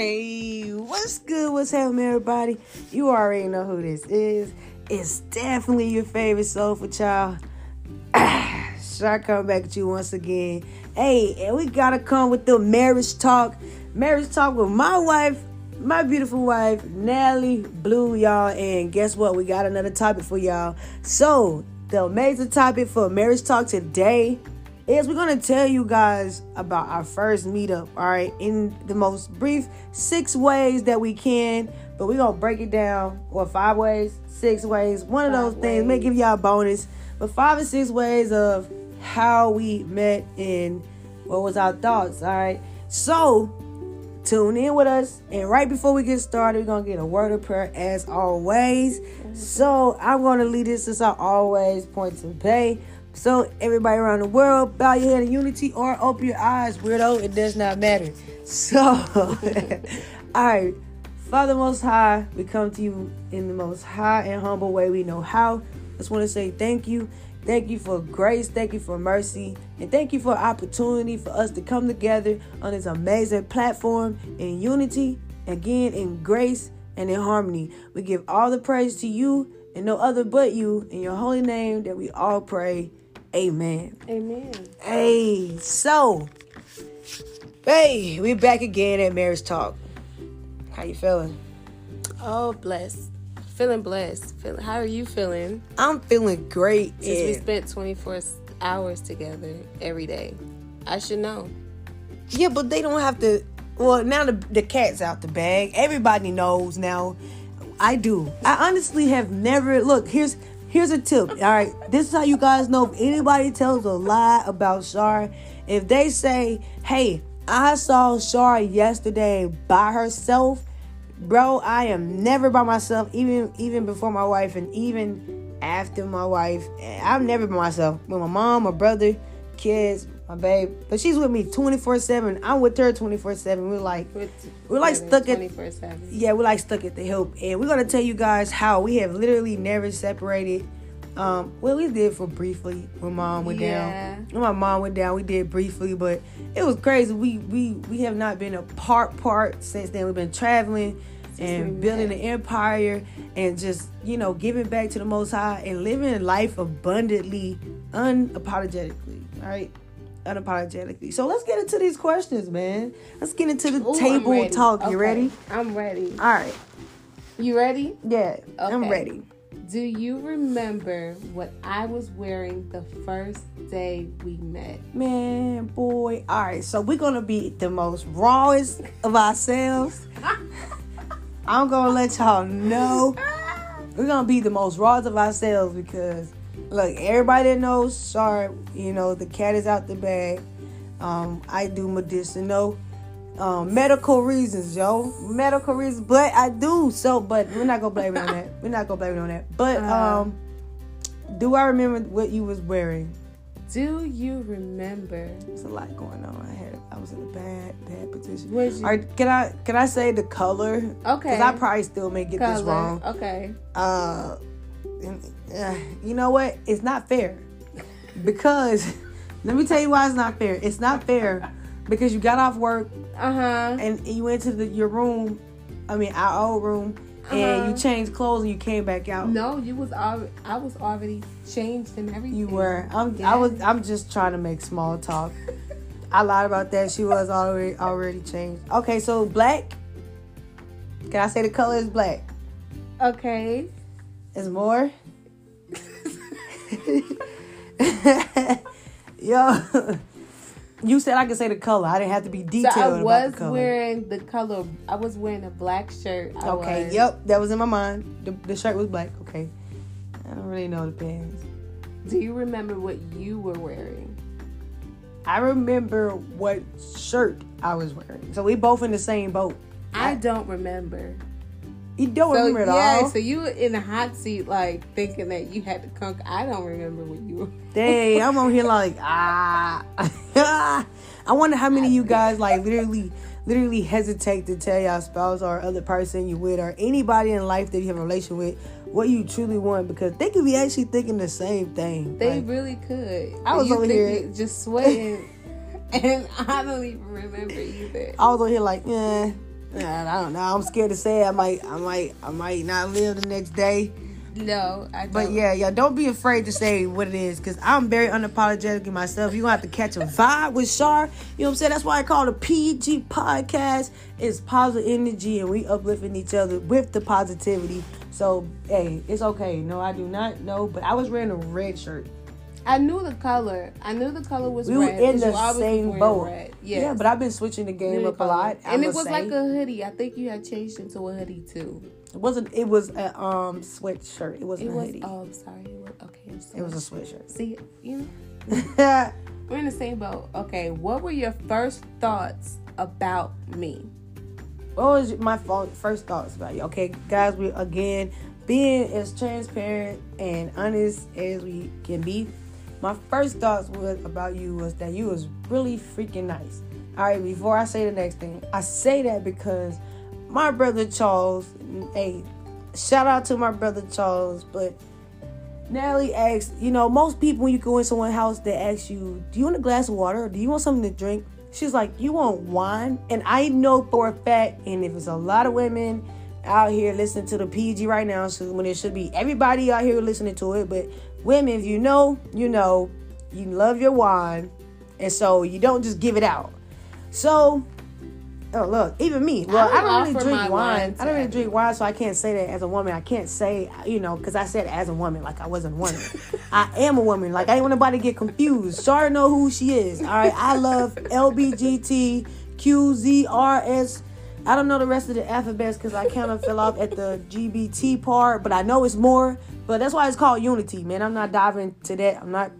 Hey, what's good? What's happening, everybody? You already know who this is. It's definitely your favorite soulful child. Shall I come back at you once again? Hey, and we gotta come with the marriage talk. Marriage talk with my wife, my beautiful wife, Natalie Blue, y'all. And guess what? We got another topic for y'all. So, the amazing topic for marriage talk today is we're gonna tell you guys about our first meetup, all right, in the most brief six ways that we can, but we're gonna break it down, or five ways, six ways, one of those Five things, may give y'all a bonus, but five or six ways of how we met and what was our thoughts, all right. So tune in with us, and right before we get started, we're gonna get a word of prayer as always. Mm-hmm. So I'm gonna lead this as I always point to pay. So everybody around the world, bow your head in unity or open your eyes, weirdo. It does not matter. So, all right, Father Most High, we come to you in the most high and humble way we know how. Just want to say thank you. Thank you for grace. Thank you for mercy. And thank you for opportunity for us to come together on this amazing platform in unity, again, in grace and in harmony. We give all the praise to you and no other but you. In your holy name that we all pray. Amen. Amen. Hey, so, hey, we back again at Marriage Talk. How you feeling? Oh, blessed. Feeling blessed. Feeling. How are you feeling? I'm feeling great. Since we spent 24 hours together every day. I should know. Yeah, but they don't have to. Well, now the, the cat's out the bag. Everybody knows now. I do. I honestly have never. Look, here's here's a tip. All right, this is how you guys know if anybody tells a lie about Shar. If they say, "Hey, I saw Shar yesterday by herself," bro, I am never by myself. Even even before my wife, and even after my wife, I'm never by myself. With my mom, my brother, kids, my babe. But she's with me 24 7. I'm with her 24 7. We're like, We're like stuck at- 24 7. yeah, we're like stuck at the hip. And we're gonna tell you guys how we have literally never separated. Um, well, we did for briefly when mom went Yeah. down. When my mom went down, we did briefly, but it was crazy. We we we have not been apart part since then. We've been traveling and building an empire and just you know giving back to the Most High and living life abundantly, unapologetically. All right. Unapologetically. So let's get into these questions, man. Let's get into the Ooh, table talk. You Okay, ready? I'm ready. All right. You ready? Yeah, I'm ready. Do you remember what I was wearing the first day we met? Man, boy. All right, so we're gonna be the most rawest of ourselves. I'm gonna let y'all know we're gonna be the most rawest of ourselves because look, everybody that knows Sharp, you know, the cat is out the bag. Um, I do medicinal. Um, medical reasons, yo. Medical reasons, but I do so. But we're not gonna blame it on that. We're not gonna blame it on that. But Uh. um, do I remember what you was wearing? Do you remember? There's a lot going on. I had I was in a bad bad position. Was you right, can I can I say the color? okay? Because I probably still may get this wrong. Okay. Uh, and, uh, you know what? It's not fair because let me tell you why it's not fair. It's not fair because you got off work Uh huh. and you went to the, your room. I mean, our old room, and Uh-huh. you changed clothes and you came back out. No, you was already. I was already changed and everything. You were. I'm. I was. I'm just trying to make small talk. I lied about that. She was already already changed. Okay, so black. Can I say the color is black? Okay. Is more. Yo, you said I could say the color. I didn't have to be So detailed I about was the color. wearing the color. I was wearing a black shirt. I okay. was. Yep, that was in my mind. The, the shirt was black. Okay. I don't really know the pants. Do you remember what you were wearing? I remember what shirt I was wearing. So we both in the same boat. I don't remember. You don't So remember it yeah, all. so you were in the hot seat, like thinking that you had to conquer. I don't remember what you were. Dang, I'm on here like ah. I wonder how many of you guys like literally, literally hesitate to tell your spouse or other person you with or anybody in life that you have a relation with what you truly want because they could be actually thinking the same thing. They Like, really could. I was over here- just sweating, and I don't even remember either. I was on here like, yeah, I don't know. I'm scared to say I might, I might, I might not live the next day. No, I don't. But yeah, yeah, don't be afraid to say what it is because I'm very unapologetic in myself. You're gonna have to catch a vibe with Shar. You know what I'm saying? That's why I call it a PG podcast. It's positive energy and we uplifting each other with the positivity. So hey, it's okay. No, I do not know, but I was wearing a red shirt. I knew the color. I knew the color was We were red. in 'cause the you always same boat. Red. Yeah, but I've been switching the game the up a lot. and I'ma it was say. like a hoodie. I think you had changed into a hoodie too. It wasn't. It was a um sweatshirt. It wasn't It a was. hoodie. Oh, I'm sorry. It was okay. I'm sorry. It was a sweatshirt. See, you know, we're in the same boat. Okay, what were your first thoughts about me? what was my first thoughts about you? Okay, guys, we again being as transparent and honest as we can be. My first thoughts was about you was that you was really freaking nice. All right, before I say the next thing, I say that because my brother Charles, hey, shout out to my brother Charles, but Natalie asked, you know, most people when you go in someone's house, they ask you, do you want a glass of water? Do you want something to drink? She's like, you want wine? And I know for a fact, and if it's a lot of women out here listening to the PG right now, so when it should be everybody out here listening to it, but women, if you know, you know, you love your wine, and so you don't just give it out. So, oh look, even me. Well, I I, don't really drink wine. I don't really drink wine, so I can't say that as a woman. I can't say, you know, because I said as a woman, like I wasn't a woman. I am a woman. Like I didn't want nobody to get confused. Shara know who she is. All right, I love LBGT QZRS. I don't know the rest of the alphabets because I kind of fell off at the GBT part, but I know it's more. But that's why it's called unity, man. I'm not diving to that. I'm not.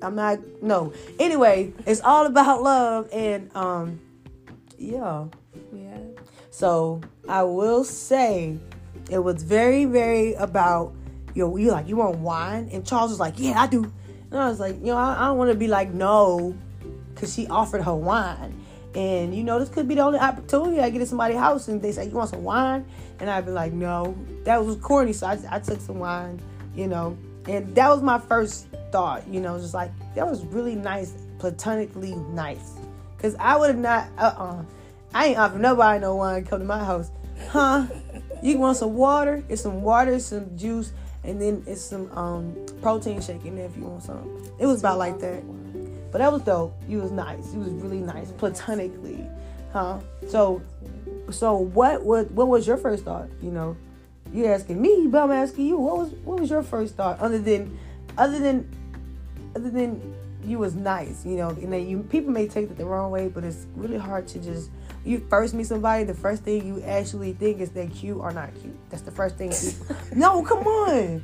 I'm not. No. Anyway, it's all about love and um, yeah. Yeah. So I will say it was very, very about yo, you like you want wine? And Charles was like, Yeah, I do. And I was like, you know, I, I don't want to be like no, because she offered her wine. And you know, this could be the only opportunity I get to somebody's house and they say, You want some wine? And I'd be like, No. That was corny, so I, I took some wine, you know. And that was my first thought, you know, just like that was really nice, platonically nice. Cause I would have not uh uh I ain't offer nobody no wine come to my house. Huh? You want some water? It's some water, some juice, and then it's some um protein shake in there if you want some. It was about like that. But that was dope. You was nice. You was really nice, platonically, huh? So, so what was what was your first thought? You know, you asking me, but I'm asking you. What was what was your first thought other than, other than, other than you was nice? You know, and then you people may take it the wrong way, but it's really hard to just you first meet somebody. The first thing you actually think is they cute or not cute. That's the first thing. No, come on.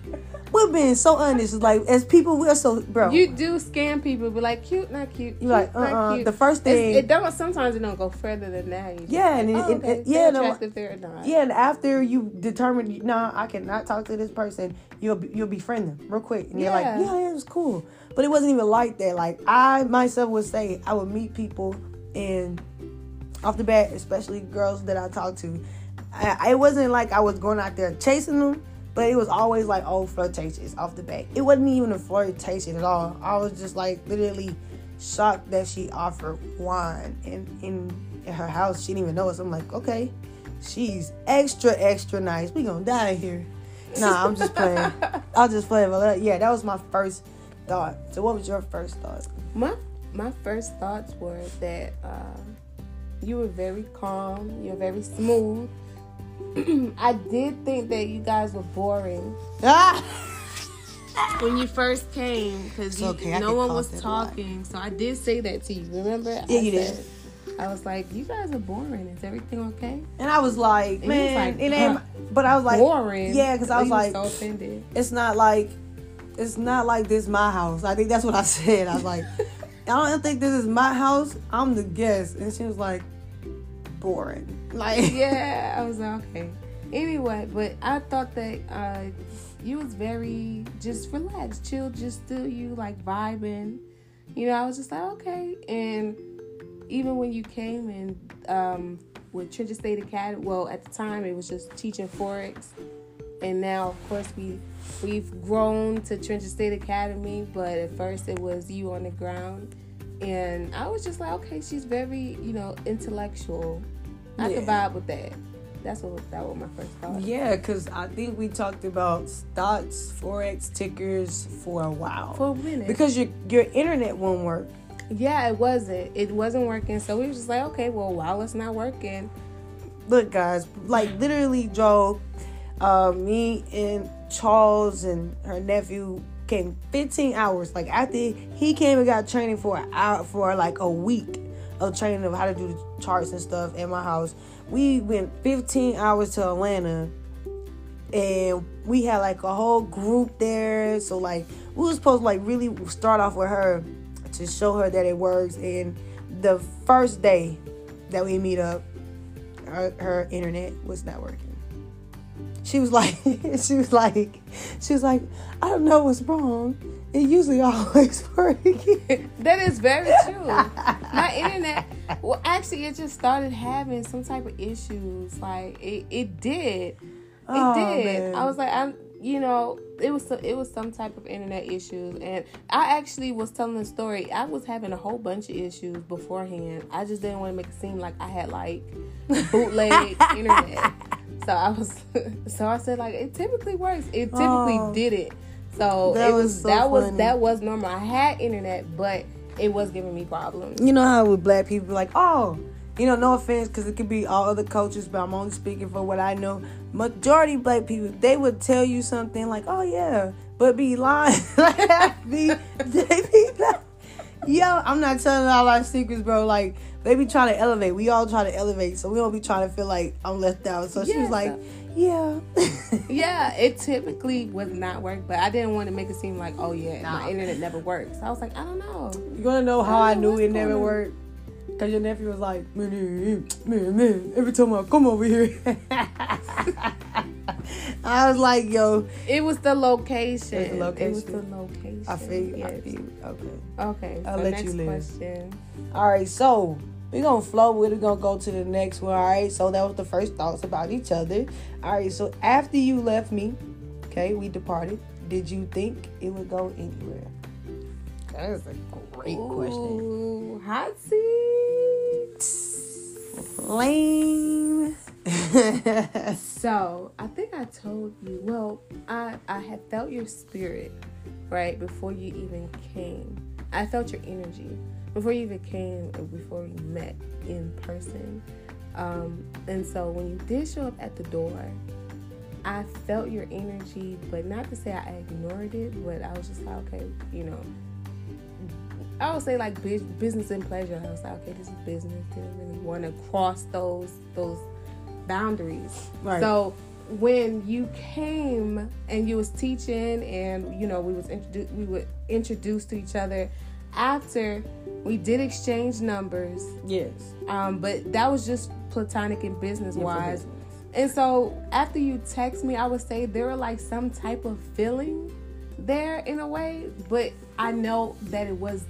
We're being so honest. Like as people, we're so bro. You do scam people, but like cute, not cute. You like, not uh-uh. cute. The first It's- thing- it don't. Sometimes it don't go further than that. Yeah, like, and it- oh, okay, it- yeah, they're no, they're. Yeah, and after you determine, nah, I cannot talk to this person, you'll be, you'll befriend them real quick, and you're like, Yeah. yeah, yeah, it was cool, but it wasn't even like that. Like I myself would say, I would meet people, and off the bat, especially girls that I talked to, I, it wasn't like I was going out there chasing them, but it was always like oh flirtatious off the bat. It wasn't even a flirtation at all. I was just like literally shocked that she offered wine and in, in her house she didn't even know us. I'm like, okay, she's extra extra nice. We gonna die here. Nah, I'm just playing. I'll just play. But uh, yeah, that was my first thought. So what was your first thought? My my first thoughts were that um, you were very calm. You're very smooth. I did think that you guys were boring Ah! when you first came because okay, no one was that a lot. talking. So I did say that to you. Remember? Yeah, I you did. I was like, you guys are boring. Is everything okay? And I was like, And he was man, like, it ain't. huh. But I was like, boring. Yeah, because I was like- so offended. it's not like it's not like this my house. I think that's what I said. I was like, I don't think this is my house. I'm the guest. And she was like, boring. Like yeah, I was like, okay. Anyway, but I thought that uh, you was very just relaxed, chill, just still you like vibing. You know, I was just like, okay. And even when you came in um, with Trenton State Academy, well, at the time it was just teaching forex, and now of course we we've grown to Trenton State Academy. But at first it was you on the ground, and I was just like, okay, she's very you know intellectual I could Yeah. vibe with that. That's what that was my first thought. Yeah, because I think we talked about stocks, forex, tickers for a while. For a minute. because your your internet won't work. yeah, it wasn't. It wasn't working. So we were just like, okay, well, while it's not working, Look, guys, like literally, Joe, uh, me and Charles and her nephew came 15 hours. Like after he came and got training for an hour for like a week of training of how to do the charts and stuff at my house. We went 15 hours to Atlanta and we had like a whole group there. So like we was supposed to like really start off with her to show her that it works. And the first day that we meet up, her, her internet was not working. She was like, she was like, she was like, I don't know what's wrong. It usually always working. that is very true. my internet, well, actually, it just started having some type of issues. Like it, it did. It Oh, did. man. I was like, I'm, you know, it was it was some type of internet issues, and I actually was telling the story. I was having a whole bunch of issues beforehand. I just didn't want to make it seem like I had like bootleg internet. So I was, so I said like it typically works. It typically Oh. did it. So That it was, was so that was that was normal. I had internet, but it was giving me problems. you know how with black people like, oh, you know, no offense, because it could be all other cultures, but I'm only speaking for what I know. Majority black people, they would tell you something like, oh yeah, but be lying. be, they be like, yo, I'm not telling all our secrets, bro. Like they be trying to elevate. We all try to elevate, so we don't be trying to feel like I'm left out. So she Yeah, was like, yeah. Yeah, it typically would not work, but I didn't want to make it seem like, oh yeah, Nah. my internet never works. I was like, I don't know. You wanna know how I I, knew it never on. worked? Cause your nephew was like, man, man, man, every time I come over here. I was like, yo, It was the location. It was the It was location. the location. I feel you. I feel you. Okay. Okay. I'll so let next you live. question. All right, so we're gonna flow with it. We're gonna go to the next one. All right, so that was the first thoughts about each other. All right, so after you left me, okay, we departed. Did you think it would go anywhere? That is a great question. Hot seat. Lame. So I think I told you. Well, I I had felt your spirit right before you even came. I felt your energy before you even came before we met in person. Um, and so when you did show up at the door, I felt your energy, but not to say I ignored it, but I was just like, okay, you know. I would say like business and pleasure. I was like, okay, this is business. Didn't really want to cross those those boundaries. Right. So when you came and you was teaching, and you know we was introduced, we were introduced to each other. After we did exchange numbers, yes. um, but that was just platonic and business wise. business. And so after you text me, I would say there were like some type of feeling there in a way, but I know that it was.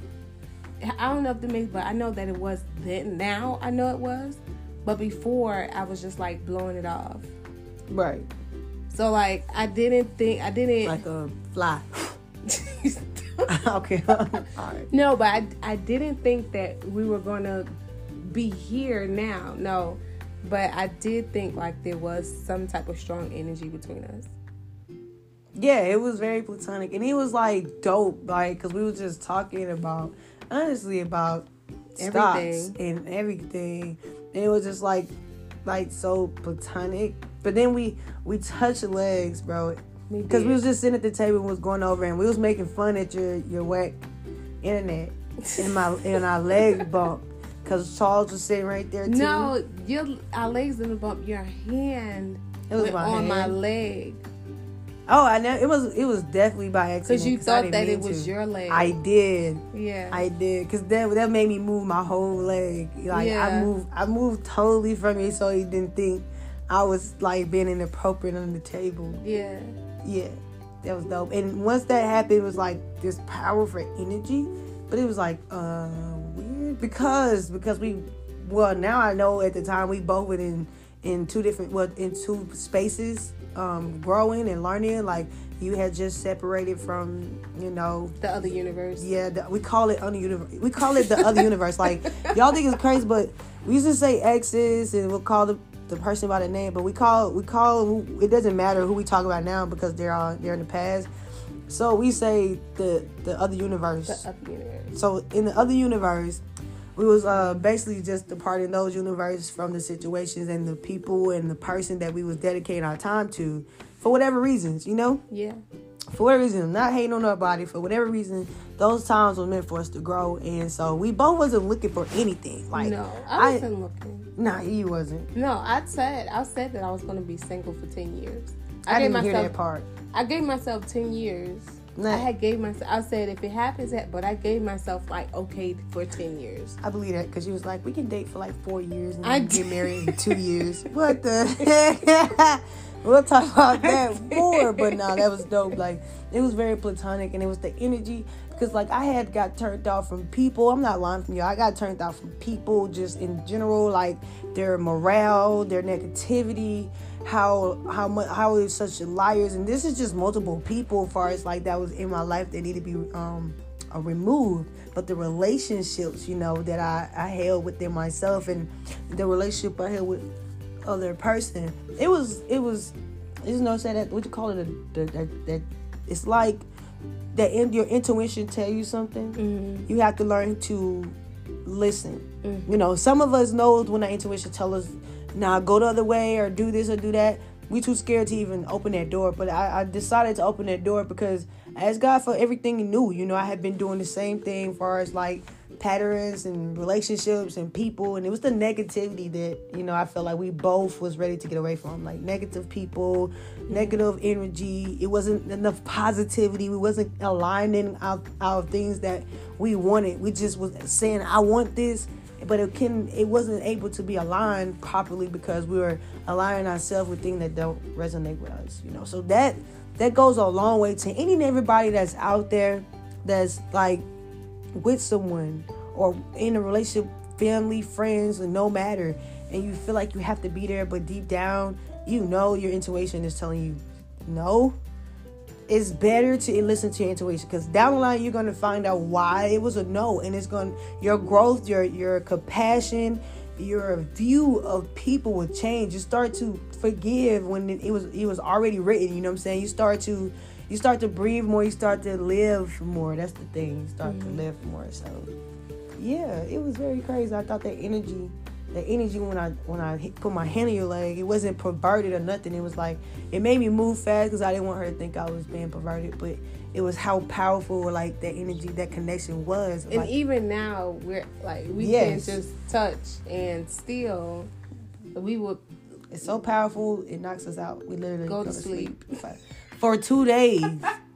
I don't know if the mix, but I know that it was then. Now I know it was, but before I was just like blowing it off. Right. So like I didn't think I didn't. Like a fly. okay. All right. no, but I I didn't think that we were gonna be here now. No, but I did think like there was some type of strong energy between us. Yeah, it was very platonic, and he was like dope, like because we were just talking about honestly about stocks Everything. and everything, and it was just like like so platonic. But then we we touched legs, bro, because we did. was just sitting at the table and was going over, and we was making fun at your your whack internet, and my and our leg bumped because Charles was sitting right there too. No, your our legs didn't bump. Your hand It was my on my leg Oh, I know it was it was definitely by accident. because you 'cause thought that it was to. your leg. I did. yeah. I did because that that made me move my whole leg. Like I moved, I moved totally from it, so he didn't think I was like being inappropriate on the table. yeah. Yeah, that was dope. And once that happened, it was like this powerful energy, but it was like uh weird because because we well now I know at the time we both were in in two different well in two spaces um growing and learning like you had just separated from you know The other universe. yeah, the, we call it other universe. We call it the other universe. Like y'all think it's crazy, but we used to say exes and we'll call the, the person by the name, but we call we call it doesn't matter who we talk about now because they're all they're in the past. So we say the the other universe. The other universe. So in the other universe, we was uh basically just departing those universe from the situations and the people and the person that we was dedicating our time to for whatever reasons, you know? Yeah. For whatever reason, I'm not hating on nobody. For whatever reason, those times were meant for us to grow, and so we both wasn't looking for anything. Like no, I wasn't looking. Nah, you wasn't. No, I said I said that I was going to be single for ten years. I, I didn't myself, hear that part. I gave myself ten years. Nah. I had gave myself. I said if it happens, but I gave myself like okay for ten years. I believe that because you was like we can date for like four years and I get married in two years. What the? we'll talk about that more. But no, that was dope. Like it was very platonic, and it was the energy. Because like I had got turned off from people. I'm not lying from you. I got turned off from people just in general, like their morale, their negativity, how how much how it such liars. And this is just multiple people, as far as like that was in my life that need to be um uh, removed. But the relationships, you know, that I I held within myself, and the relationship I held with other person. It was it was you know say that what you call it that that it's like that in your intuition tell you something. Mm-hmm. You have to learn to listen. Mm-hmm. You know, some of us knows when our intuition tell us, "Now nah, go the other way" or "Do this" or "Do that." We too scared to even open that door. But I, I decided to open that door because I asked God for everything new. You know, I had been doing the same thing far as like patterns and relationships and people and it was the negativity that you know i felt like we both was ready to get away from like negative people negative energy it wasn't enough positivity we wasn't aligning our, our things that we wanted we just was saying i want this but it can it wasn't able to be aligned properly because we were aligning ourselves with things that don't resonate with us you know so that that goes a long way to any and everybody that's out there that's like with someone or in a relationship, family, friends, and no matter, and you feel like you have to be there, but deep down, you know your intuition is telling you no. It's better to listen to your intuition because down the line you're gonna find out why it was a no, and it's gonna your growth, your your compassion, your view of people will change. You start to forgive when it, it was it was already written. You know what I'm saying? You start to you start to breathe more, you start to live more. That's the thing. You start mm-hmm. to live more. So yeah, it was very crazy. I thought that energy, the energy when I when I hit, put my hand on your leg, it wasn't perverted or nothing. It was like it made me move fast because I didn't want her to think I was being perverted, but it was how powerful like that energy, that connection was. And like, even now, we're like we yes. can just touch and still we would. It's so powerful. It knocks us out. We literally go, go to, to sleep. sleep. for two days.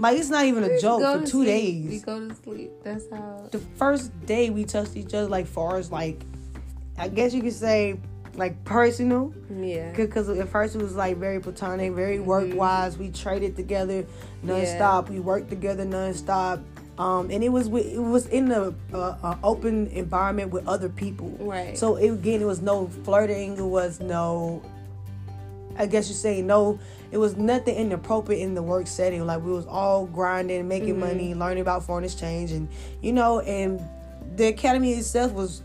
Like it's not even a joke. For two sleep. days, we go to sleep. That's how. The first day we touched each other, like far as like, I guess you could say, like personal. Yeah. Because at first it was like very platonic, very mm-hmm. work wise. We traded together nonstop. Yeah. We worked together nonstop. Um, and it was with, it was in a, uh, open environment with other people. Right. So it, again, it was no flirting. It was no I guess you say no. It was nothing inappropriate in the work setting. Like we was all grinding, making mm-hmm. money, learning about foreign exchange, and you know, and the academy itself was,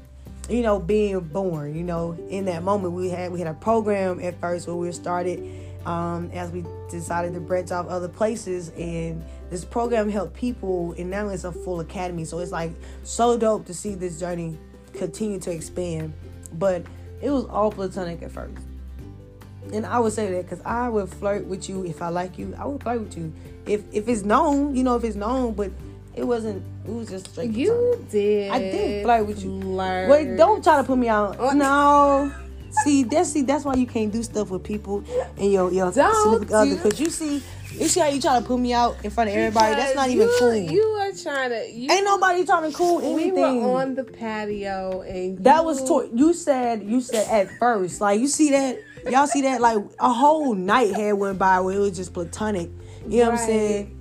you know, being born. You know, in that moment we had we had a program at first where we started, um, as we decided to branch off other places, and this program helped people, and now it's a full academy. So it's like so dope to see this journey continue to expand, but it was all platonic at first and I would say that because I would flirt with you if I like you. I would flirt with you if if it's known, you know, if it's known. But it wasn't. It was just straight. You did. I did flirt with you. Flirt. Wait, don't try to put me out. Oh. No. see, that's see, that's why you can't do stuff with people and your your significant other because you see. You see how you trying to put me out in front of everybody? That's not even cool. You are trying to. You, Ain't nobody trying to cool anything. We were on the patio and that you, was to- you said you said at first like you see that Y'all see that? Like a whole night had went by where it was just platonic. You know right. what I'm saying?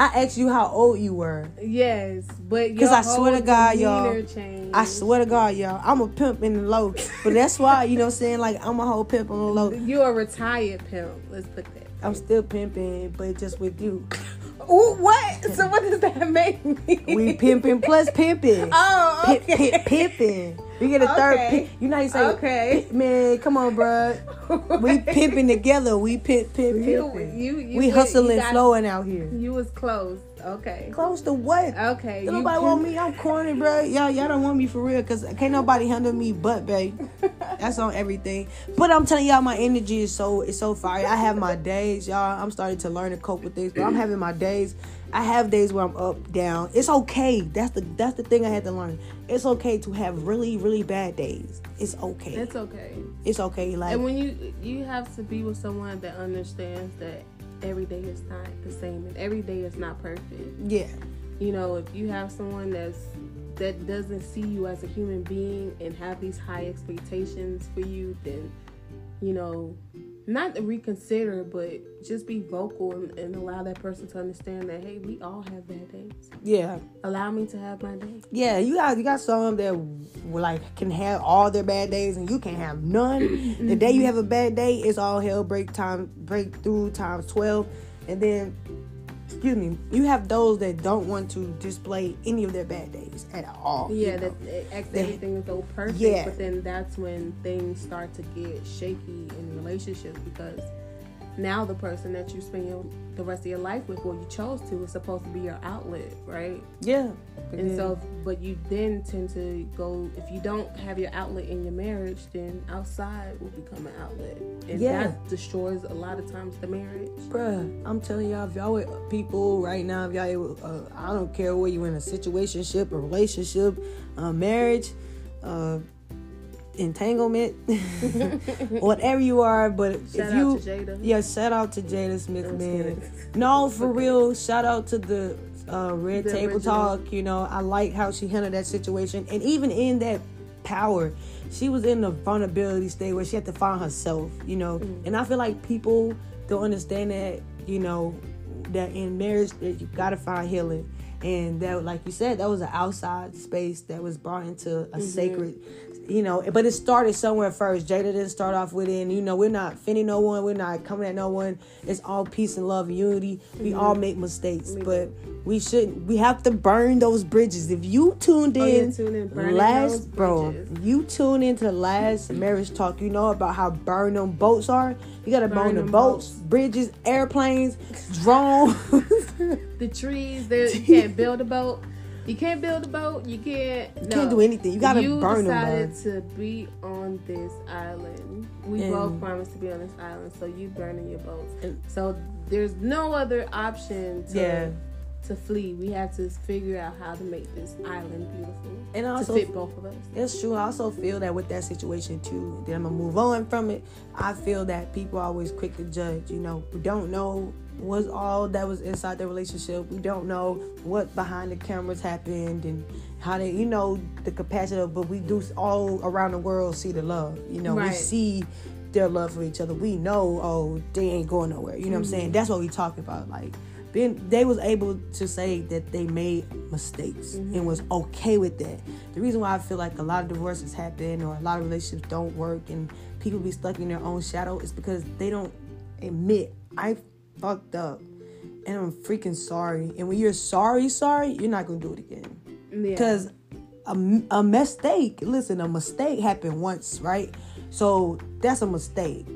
I asked you how old you were. Yes, but you because I swear to God, y'all, changed. I swear to God, y'all, I'm a pimp in the low, but that's why you know what I'm saying. Like I'm a whole pimp on the low. You're a retired pimp. Let's put that. I'm still pimping, but just with you. Ooh, what? So what does that make me? We pimping plus pimping. Oh, pip, pip, pipping. We get a third. Pip. You know how you say, Okay. man, come on, bruh. We pipping together. We pip, pip, You, pipping. you, you We hustling, you flowing out here. You was close. Okay. Close to what? Okay. Don't nobody want me. I'm corny, bro. Y'all, y'all don't want me for real, cause can't nobody handle me but babe. That's on everything. But I'm telling y'all, my energy is so it's so fire. I have my days, y'all. I'm starting to learn to cope with things, but I'm having my days. I have days where I'm up, down. It's okay. That's the that's the thing I had to learn. It's okay to have really, really bad days. It's okay. It's okay. It's okay. Like And when you you have to be with someone that understands that every day is not the same and every day is not perfect. yeah, You know, if you have someone that's that doesn't see you as a human being and have these high expectations for you, then you know, not to reconsider, but just be vocal and, and allow that person to understand that hey, we all have bad days. yeah. Allow me to have my day. Yeah, you got you got some that like can have all their bad days and you can have none. the day you have a mm-hmm. bad day, it's all hell break time breakthrough times twelve, and then excuse me, you have those that don't want to display any of their bad days at all. you Yeah, know? that acts everything is so perfect, Yeah. but then that's when things start to get shaky in relationships because now the person that you spend the rest of your life with, or you chose to, is supposed to be your outlet, right? yeah. And so, but you then tend to go if you don't have your outlet in your marriage, then outside will become an outlet, and Yeah. that destroys a lot of times the marriage. Bruh, I'm telling y'all, if y'all with people right now, if y'all, uh, I don't care where you're in a situationship, a relationship, a marriage, uh, entanglement, whatever you are, but Shout if you, to Jada. yeah, shout out to Jada Smith, I'm man. kidding. No, for real, shout out to the uh, Red The Table original. Talk. You know, I like how she handled that situation, and even in that power, she was in the vulnerability state where she had to find herself. You know, Mm. and I feel like people don't understand that. You know, that in marriage that you gotta find healing. And that, like you said, that was an outside space that was brought into a Mm-hmm. sacred, you know. But it started somewhere first. Jada didn't start off with it. And, you know, we're not offending no one. We're not coming at no one. It's all peace and love and unity. We all make mistakes, Mm-hmm. We but we shouldn't. We have to burn those bridges. If you tuned Oh, in, tune in, last bro, you tune into the last marriage talk. You know about how burn them boats are. You gotta burn, Burn the boats, boats. bridges, airplanes, drones. the trees. There, you can't build a boat. You can't build a boat. You can't. You no. can't do anything. You gotta you burn decided them. to be on this island. We And- both promised to be on this island, so you burning your boats. And- so there's no other option to Yeah. To flee. We have to figure out how to make this island beautiful And also, fit both of us. It's true. I also feel that with that situation too. Then I'm gonna move on from it. I feel that people are always quick to judge. You know, we don't know was all that was inside the relationship. We don't know what behind the cameras happened and how they, you know, the capacity. Of, but we do all around the world see the love. You know, we see their love for each other. We know, oh, they ain't going nowhere. You know what I'm Mm-hmm. saying? That's what we talk about. Like, being, they was able to say that they made mistakes Mm-hmm. and was okay with that. The reason why I feel like a lot of divorces happen or a lot of relationships don't work and people be stuck in their own shadow is because they don't admit I fucked up and I'm freaking sorry. And when you're sorry, sorry, you're not gonna do it again. Yeah. Because a, a mistake, listen, a mistake happened once, right? So that's a mistake.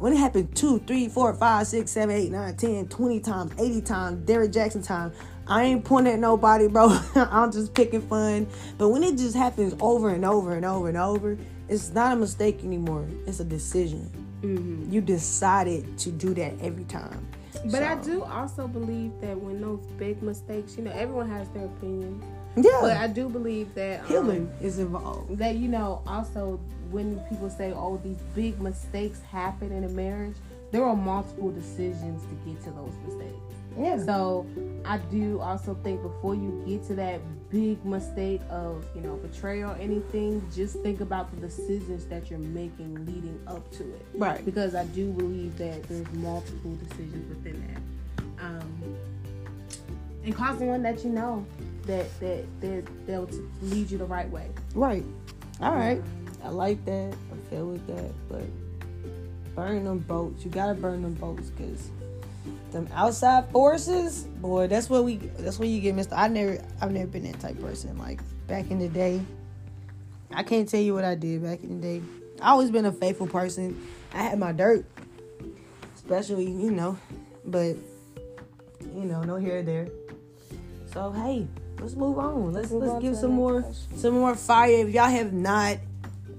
When it happened two, three, four, five, six, seven, eight, nine, ten, twenty times, 80 times, Derek Jackson time, I ain't pointing at nobody, bro. I'm just picking fun. But when it just happens over and over and over and over, it's not a mistake anymore. It's a decision. Mhm. You decided to do that every time. But I do also believe that when those big mistakes, you know, everyone has their opinion. Yeah. But I do believe that um, healing is involved. that you know also when people say oh these big mistakes happen in a marriage there are multiple decisions to get to those mistakes Yeah. so i do also think before you get to that big mistake of you know betrayal or anything just think about the decisions that you're making leading up to it Right. because i do believe that there's multiple decisions within that um and causing one that you know that that that they'll lead you the right way Right. All right. I like that. I feel with that. But burn them boats. You gotta burn them boats because them outside forces, boy, that's what we that's what you get missed. I never I've never been that type of person. Like back in the day, I can't tell you what I did back in the day. I always been a faithful person. I had my dirt, especially you know, but you know, no here or there. So hey, let's move on. Let's Move let's on give some more question. some more fire. If y'all have not,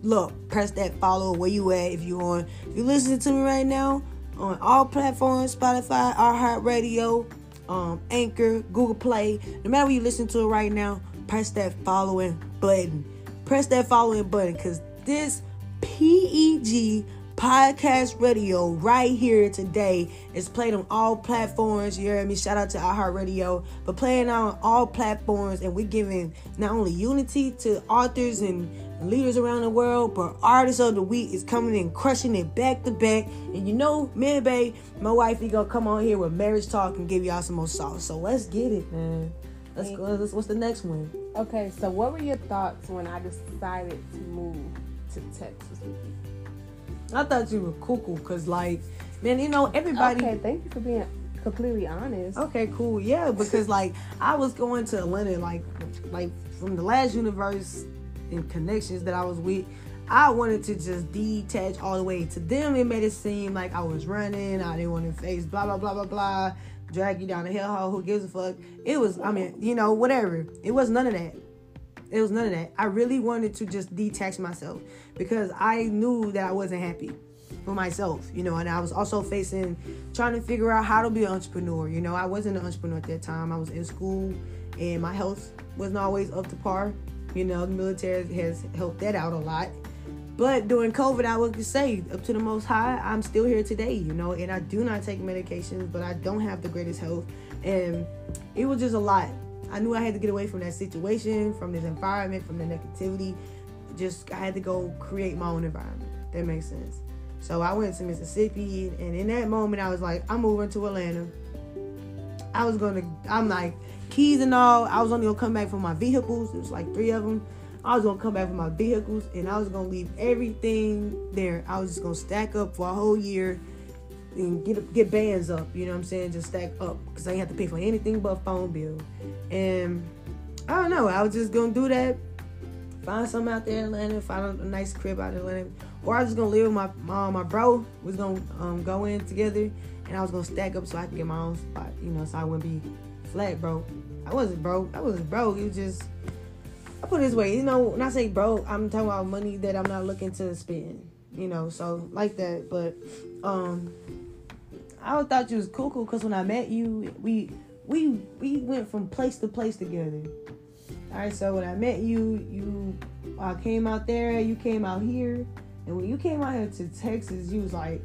look, press that follow. Where you at? If you on, if you listening to me right now on all platforms, Spotify, iHeartRadio, um, Anchor, Google Play. No matter where you listen to it right now, press that following button. Press that following button because this PEG podcast radio right here today is played on all platforms. You heard me? Shout out to iHeartRadio, but playing on all platforms, and we're giving not only unity to authors and leaders around the world, but artists of the week is coming in crushing it back to back. And you know, me and Bae, my wife, he gonna come on here with marriage talk and give y'all some more sauce. So let's get it, man. Let's go. Let's, what's the next one? Okay, so what were your thoughts when I decided to move to Texas with you? I thought you were cuckoo, cause like, man, you know everybody. Okay, thank you for being completely honest. Okay, cool. Yeah, because like I was going to Atlanta, like, like from the last universe and connections that I was with. I wanted to just detach all the way. To them, it made it seem like I was running. I didn't want to face blah blah blah blah blah. Drag you down the hellhole. Who gives a fuck? It was. I mean, you know, whatever. It was none of that. It was none of that. I really wanted to just detach myself because I knew that I wasn't happy for myself, you know, and I was also facing trying to figure out how to be an entrepreneur. You know, I wasn't an entrepreneur at that time. I was in school and my health wasn't always up to par. You know, the military has helped that out a lot. But during COVID, I would say, up to the most high, I'm still here today, you know, and I do not take medications, but I don't have the greatest health. And it was just a lot. I knew I had to get away from that situation, from this environment, from the negativity. Just, I had to go create my own environment. That makes sense. So I went to Mississippi, and in that moment, I was like, I'm moving to Atlanta. I was gonna, I'm like, keys and all. I was only gonna come back for my vehicles. It was like three of them. I was gonna come back for my vehicles, and I was gonna leave everything there. I was just gonna stack up for a whole year and get get bands up. You know what I'm saying? Just stack up because I didn't have to pay for anything but phone bill. And I don't know. I was just gonna do that. Find something out there in Atlanta. Find a, nice crib out in Atlanta. Or I was just gonna live with my mom, my bro. We was gonna um, go in together, and I was gonna stack up so I could get my own spot. You know, so I wouldn't be flat broke. I wasn't broke. I wasn't broke. It was just I put it this way. You know, when I say broke, I'm talking about money that I'm not looking to spend. You know, so like that. But um, I thought you was cool, cool. Cause when I met you, we we we went from place to place together. All right, so when I met you, you I came out there, you came out here, and when you came out here to Texas, you was like,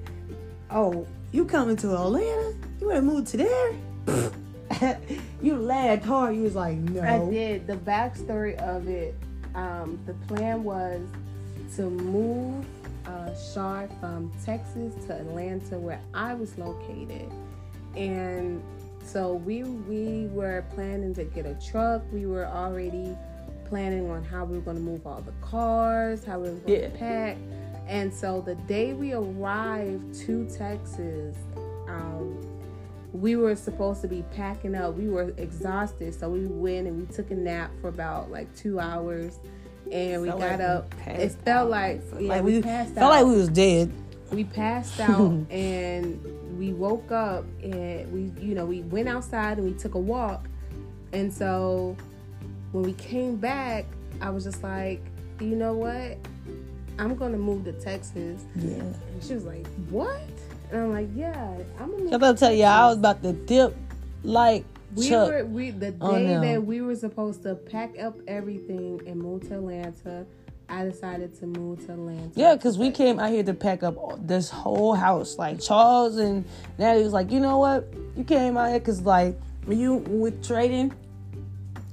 "Oh, you coming to Atlanta? You want to move to there?" you laughed hard. You was like, "No." I did. The backstory of it, um, the plan was to move uh, Shar from Texas to Atlanta, where I was located, and so we we were planning to get a truck. We were already planning on how we were going to move all the cars, how we were going Yeah. to pack, and so the day we arrived to Texas. Um, we were supposed to be packing up. We were exhausted, so we went and we took a nap for about like two hours, and we got like up. passed It felt out. like yeah, like we, we passed felt out. like we was dead. we passed out, and we woke up, and we you know we went outside and we took a walk, and so when we came back, I was just like, you know what, I'm gonna move to Texas, Yeah. and she was like, what? And I'm like, yeah, I'm gonna. I'm about to tell you, I was about to dip like We Chuck. were we the day that we were supposed to pack up everything and move to Atlanta. I decided to move to Atlanta. Yeah, because we came out here to pack up this whole house. Like Charles and Natalie was like, you know what? You came out here because like when you with trading,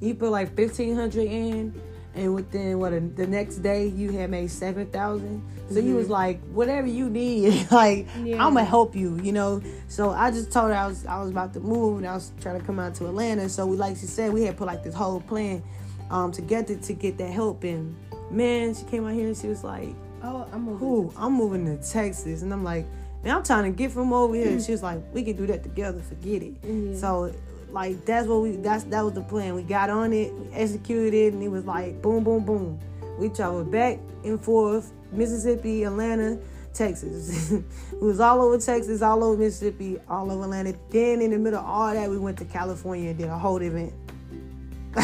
you put like fifteen hundred in, and within what the next day you had made seven thousand. So you was like, whatever you need, like Yeah. I'm gonna help you, you know. So I just told her I was I was about to move and I was trying to come out to Atlanta. So we like she said, we had put like this whole plan um together to get that help. And man, she came out here and she was like, Oh, I'm moving. cool, I'm moving to Texas. And I'm like, man, I'm trying to get from over here. She was like, we can do that together, forget it. Yeah. So like that's what we that's that was the plan. We got on it, we executed it, and it was like boom, boom, boom. We traveled back and forth, Mississippi, Atlanta, Texas. it was all over Texas, all over Mississippi, all over Atlanta. Then in the middle of all that, we went to California and did a whole event.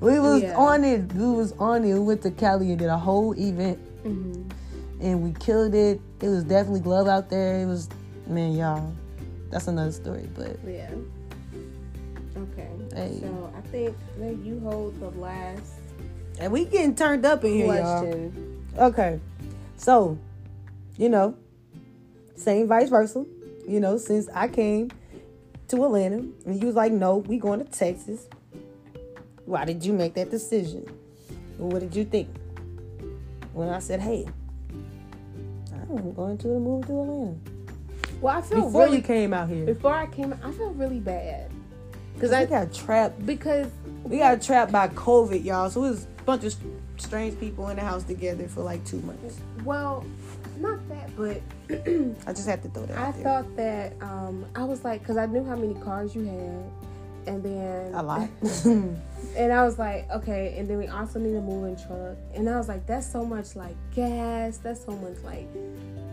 we was Yeah. on it. We was on it. We went to Cali and did a whole event, Mm-hmm. and we killed it. It was definitely glove out there. It was, man, y'all. That's another story, but Yeah. Okay. Hey. So I think that you hold the last and we getting turned up in here, y'all. Okay. So, you know, same vice versa. You know, since I came to Atlanta and you was like, no, we going to Texas. Why did you make that decision? What did you think? When I said, hey, I'm going to move to Atlanta. Well, I feel Before really you came out here. before I came, I feel really bad because I got trapped. because We got trapped by COVID, y'all. So it was a bunch of strange people in the house together for like two months. well, not that, but I just had to throw that I out there. thought that um I was like because I knew how many cars you had, and then a lot. And I was like, okay. And then we also need a moving truck. And I was like, that's so much like gas. That's so much like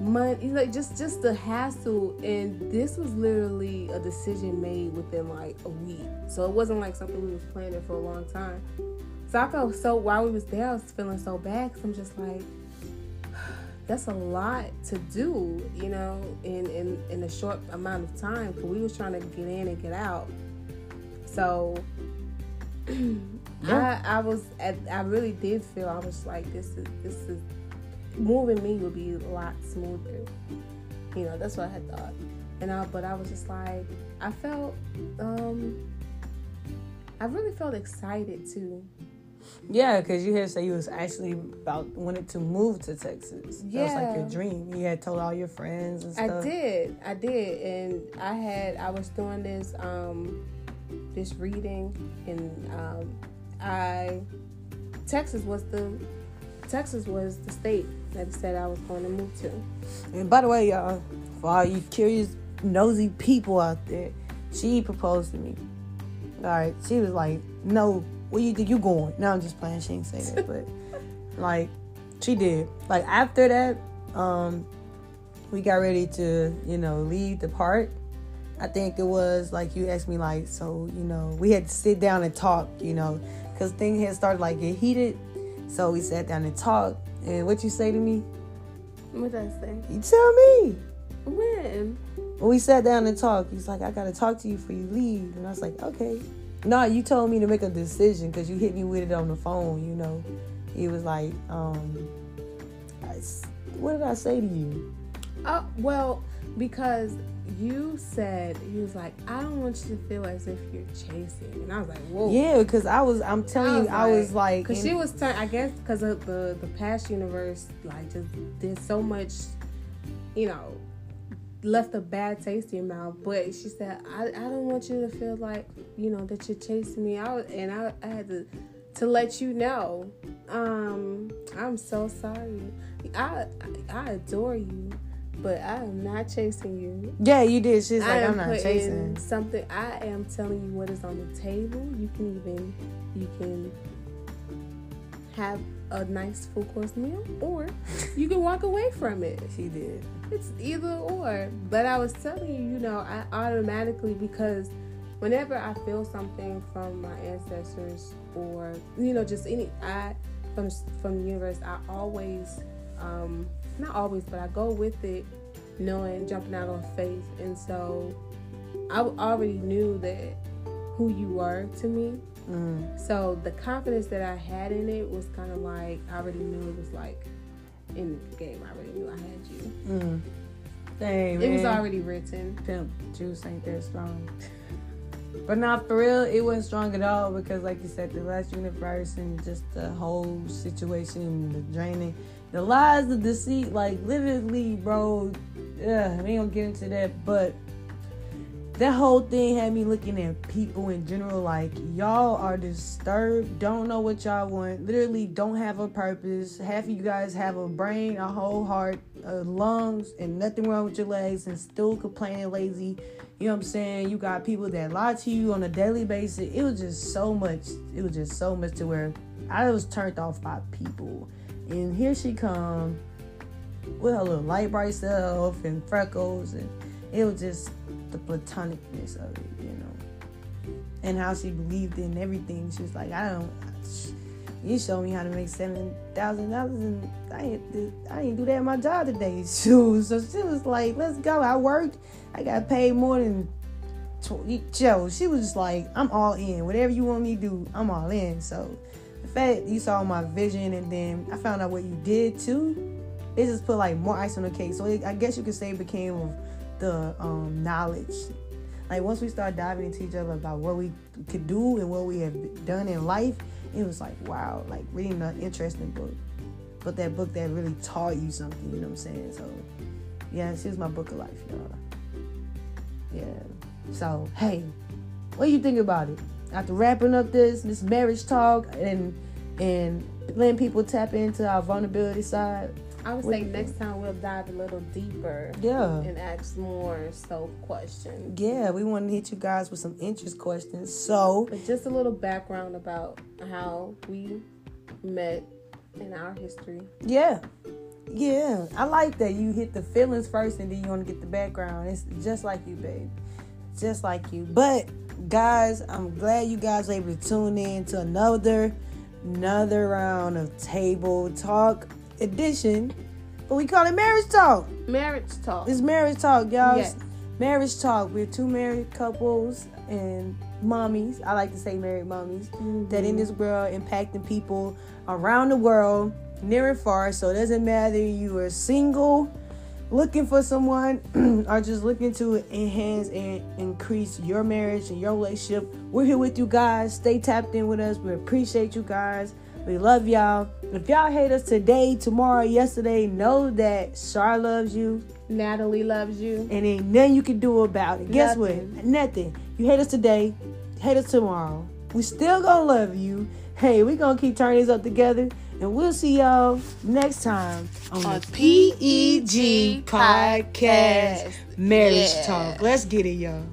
money. Like just just the hassle. And this was literally a decision made within like a week. So it wasn't like something we was planning for a long time. So I felt so while we was there, I was feeling so bad. Cause I'm just like, that's a lot to do, you know, in in in a short amount of time. Cause we was trying to get in and get out. So Yeah. I I was at, I really did feel I was like this is this is moving me would be a lot smoother. You know, that's what I had thought. And I but I was just like I felt um I really felt excited too. Yeah, because you had said you was actually about wanted to move to Texas. That was like Yeah. your dream. You had told all your friends and stuff. I did. I did. And I had I was doing this um this reading and um I Texas was the Texas was the state that it said I was going to move to. And by the way, y'all, for all you curious, nosy people out there, she proposed to me. All right, she was like, "No, where you think you going?" No, I'm just playing. She didn't say that, but like, she did. Like after that, um, we got ready to, you know, leave the park. I think it was like you asked me, like, so you know, we had to sit down and talk, you know, because things had started like get heated. So we sat down and talked. And what you say to me? What did I say? You tell me. When? When we sat down and talked, he's like, I gotta talk to you before you leave. And I was like, okay. No, you told me to make a decision because you hit me with it on the phone, you know. He was like, um, I what did I say to you? Oh well, because you said you was like, I don't want you to feel as if you're chasing, and I was like, whoa. Yeah, because I was, I'm telling you, I was like, Cause in- she was turn. I guess because of the the past universe, like just did so much, you know, left a bad taste in your mouth. But she said, I, I don't want you to feel like you know that you're chasing me. I was, and I, I had to to let you know. Um, I'm so sorry. I I adore you, but I am not chasing you. yeah, you did. She's I like, am I'm not chasing. something. I am telling you what is on the table. You can even you can have a nice full course meal, or you can walk away from it. She did. It's either or. But I was telling you, you know, I automatically because whenever I feel something from my ancestors or you know just any I from from the universe, I always um not always, but I go with it, knowing jumping out on faith, and so I already knew that who you were to me. Mm. So the confidence that I had in it was kind of like I already knew it was like in the game. I already knew I had you. Mm. Dang, It was already written. pimp juice ain't that strong. But not for real, it wasn't strong at all because, like you said, the last universe and just the whole situation, the draining, the lies, the deceit, like literally, bro. Yeah, we ain't gonna get into that, but that whole thing had me looking at people in general like y'all are disturbed, don't know what y'all want, literally don't have a purpose. Half of you guys have a brain, a whole heart, uh, lungs, and nothing wrong with your legs, and still complaining lazy. You know what I'm saying? You got people that lie to you on a daily basis. It was just so much. It was just so much to where I was turned off by people. And here she come with her little light bright self and freckles and it was just the platonicness of it, you know. And how she believed in everything. She was like, I don't you showed me how to make seven thousand dollars and I ain't I ain't do that at my job today. So, so she was like, let's go. I worked. I got paid more than Joe. She was just like, I'm all in. Whatever you want me to do, I'm all in. So fact you saw my vision and then I found out what you did too, it just put like more ice on the cake. So it, I guess you could say it became the um, knowledge. Like once we start diving into each other about what we could do and what we have done in life, it was like wow, like reading an interesting book, but that book that really taught you something. You know what I'm saying? So yeah, this is my book of life, y'all. Yeah. So hey, what do you think about it? After wrapping up this this marriage talk and and letting people tap into our vulnerability side. I would say next time we'll dive a little deeper. Yeah. And ask more self questions. Yeah, we want to hit you guys with some interest questions. So, but just a little background about how we met in our history. Yeah. Yeah. I like that you hit the feelings first and then you want to get the background. It's just like you, babe. Just like you. But guys, I'm glad you guys were able to tune in to another another round of table talk edition, but we call it marriage talk. Marriage talk. It's marriage talk, y'all. Yes. Marriage talk. We're two married couples and mommies. I like to say married mommies mm-hmm. that in this world impacting people around the world, near and far. So it doesn't matter you are single, looking for someone, or just looking to enhance and increase your marriage and your relationship. We're here with you guys. Stay tapped in with us. We appreciate you guys. We love y'all. If y'all hate us today, tomorrow, yesterday, know that Char loves you. Natalie loves you. And ain't nothing you can do about it. Guess what? Nothing. You hate us today, hate us tomorrow. We still gonna love you. Hey, we gonna keep turning this up together. And we'll see y'all next time on, on the PEG Podcast Marriage yeah. Talk. Let's get it, y'all.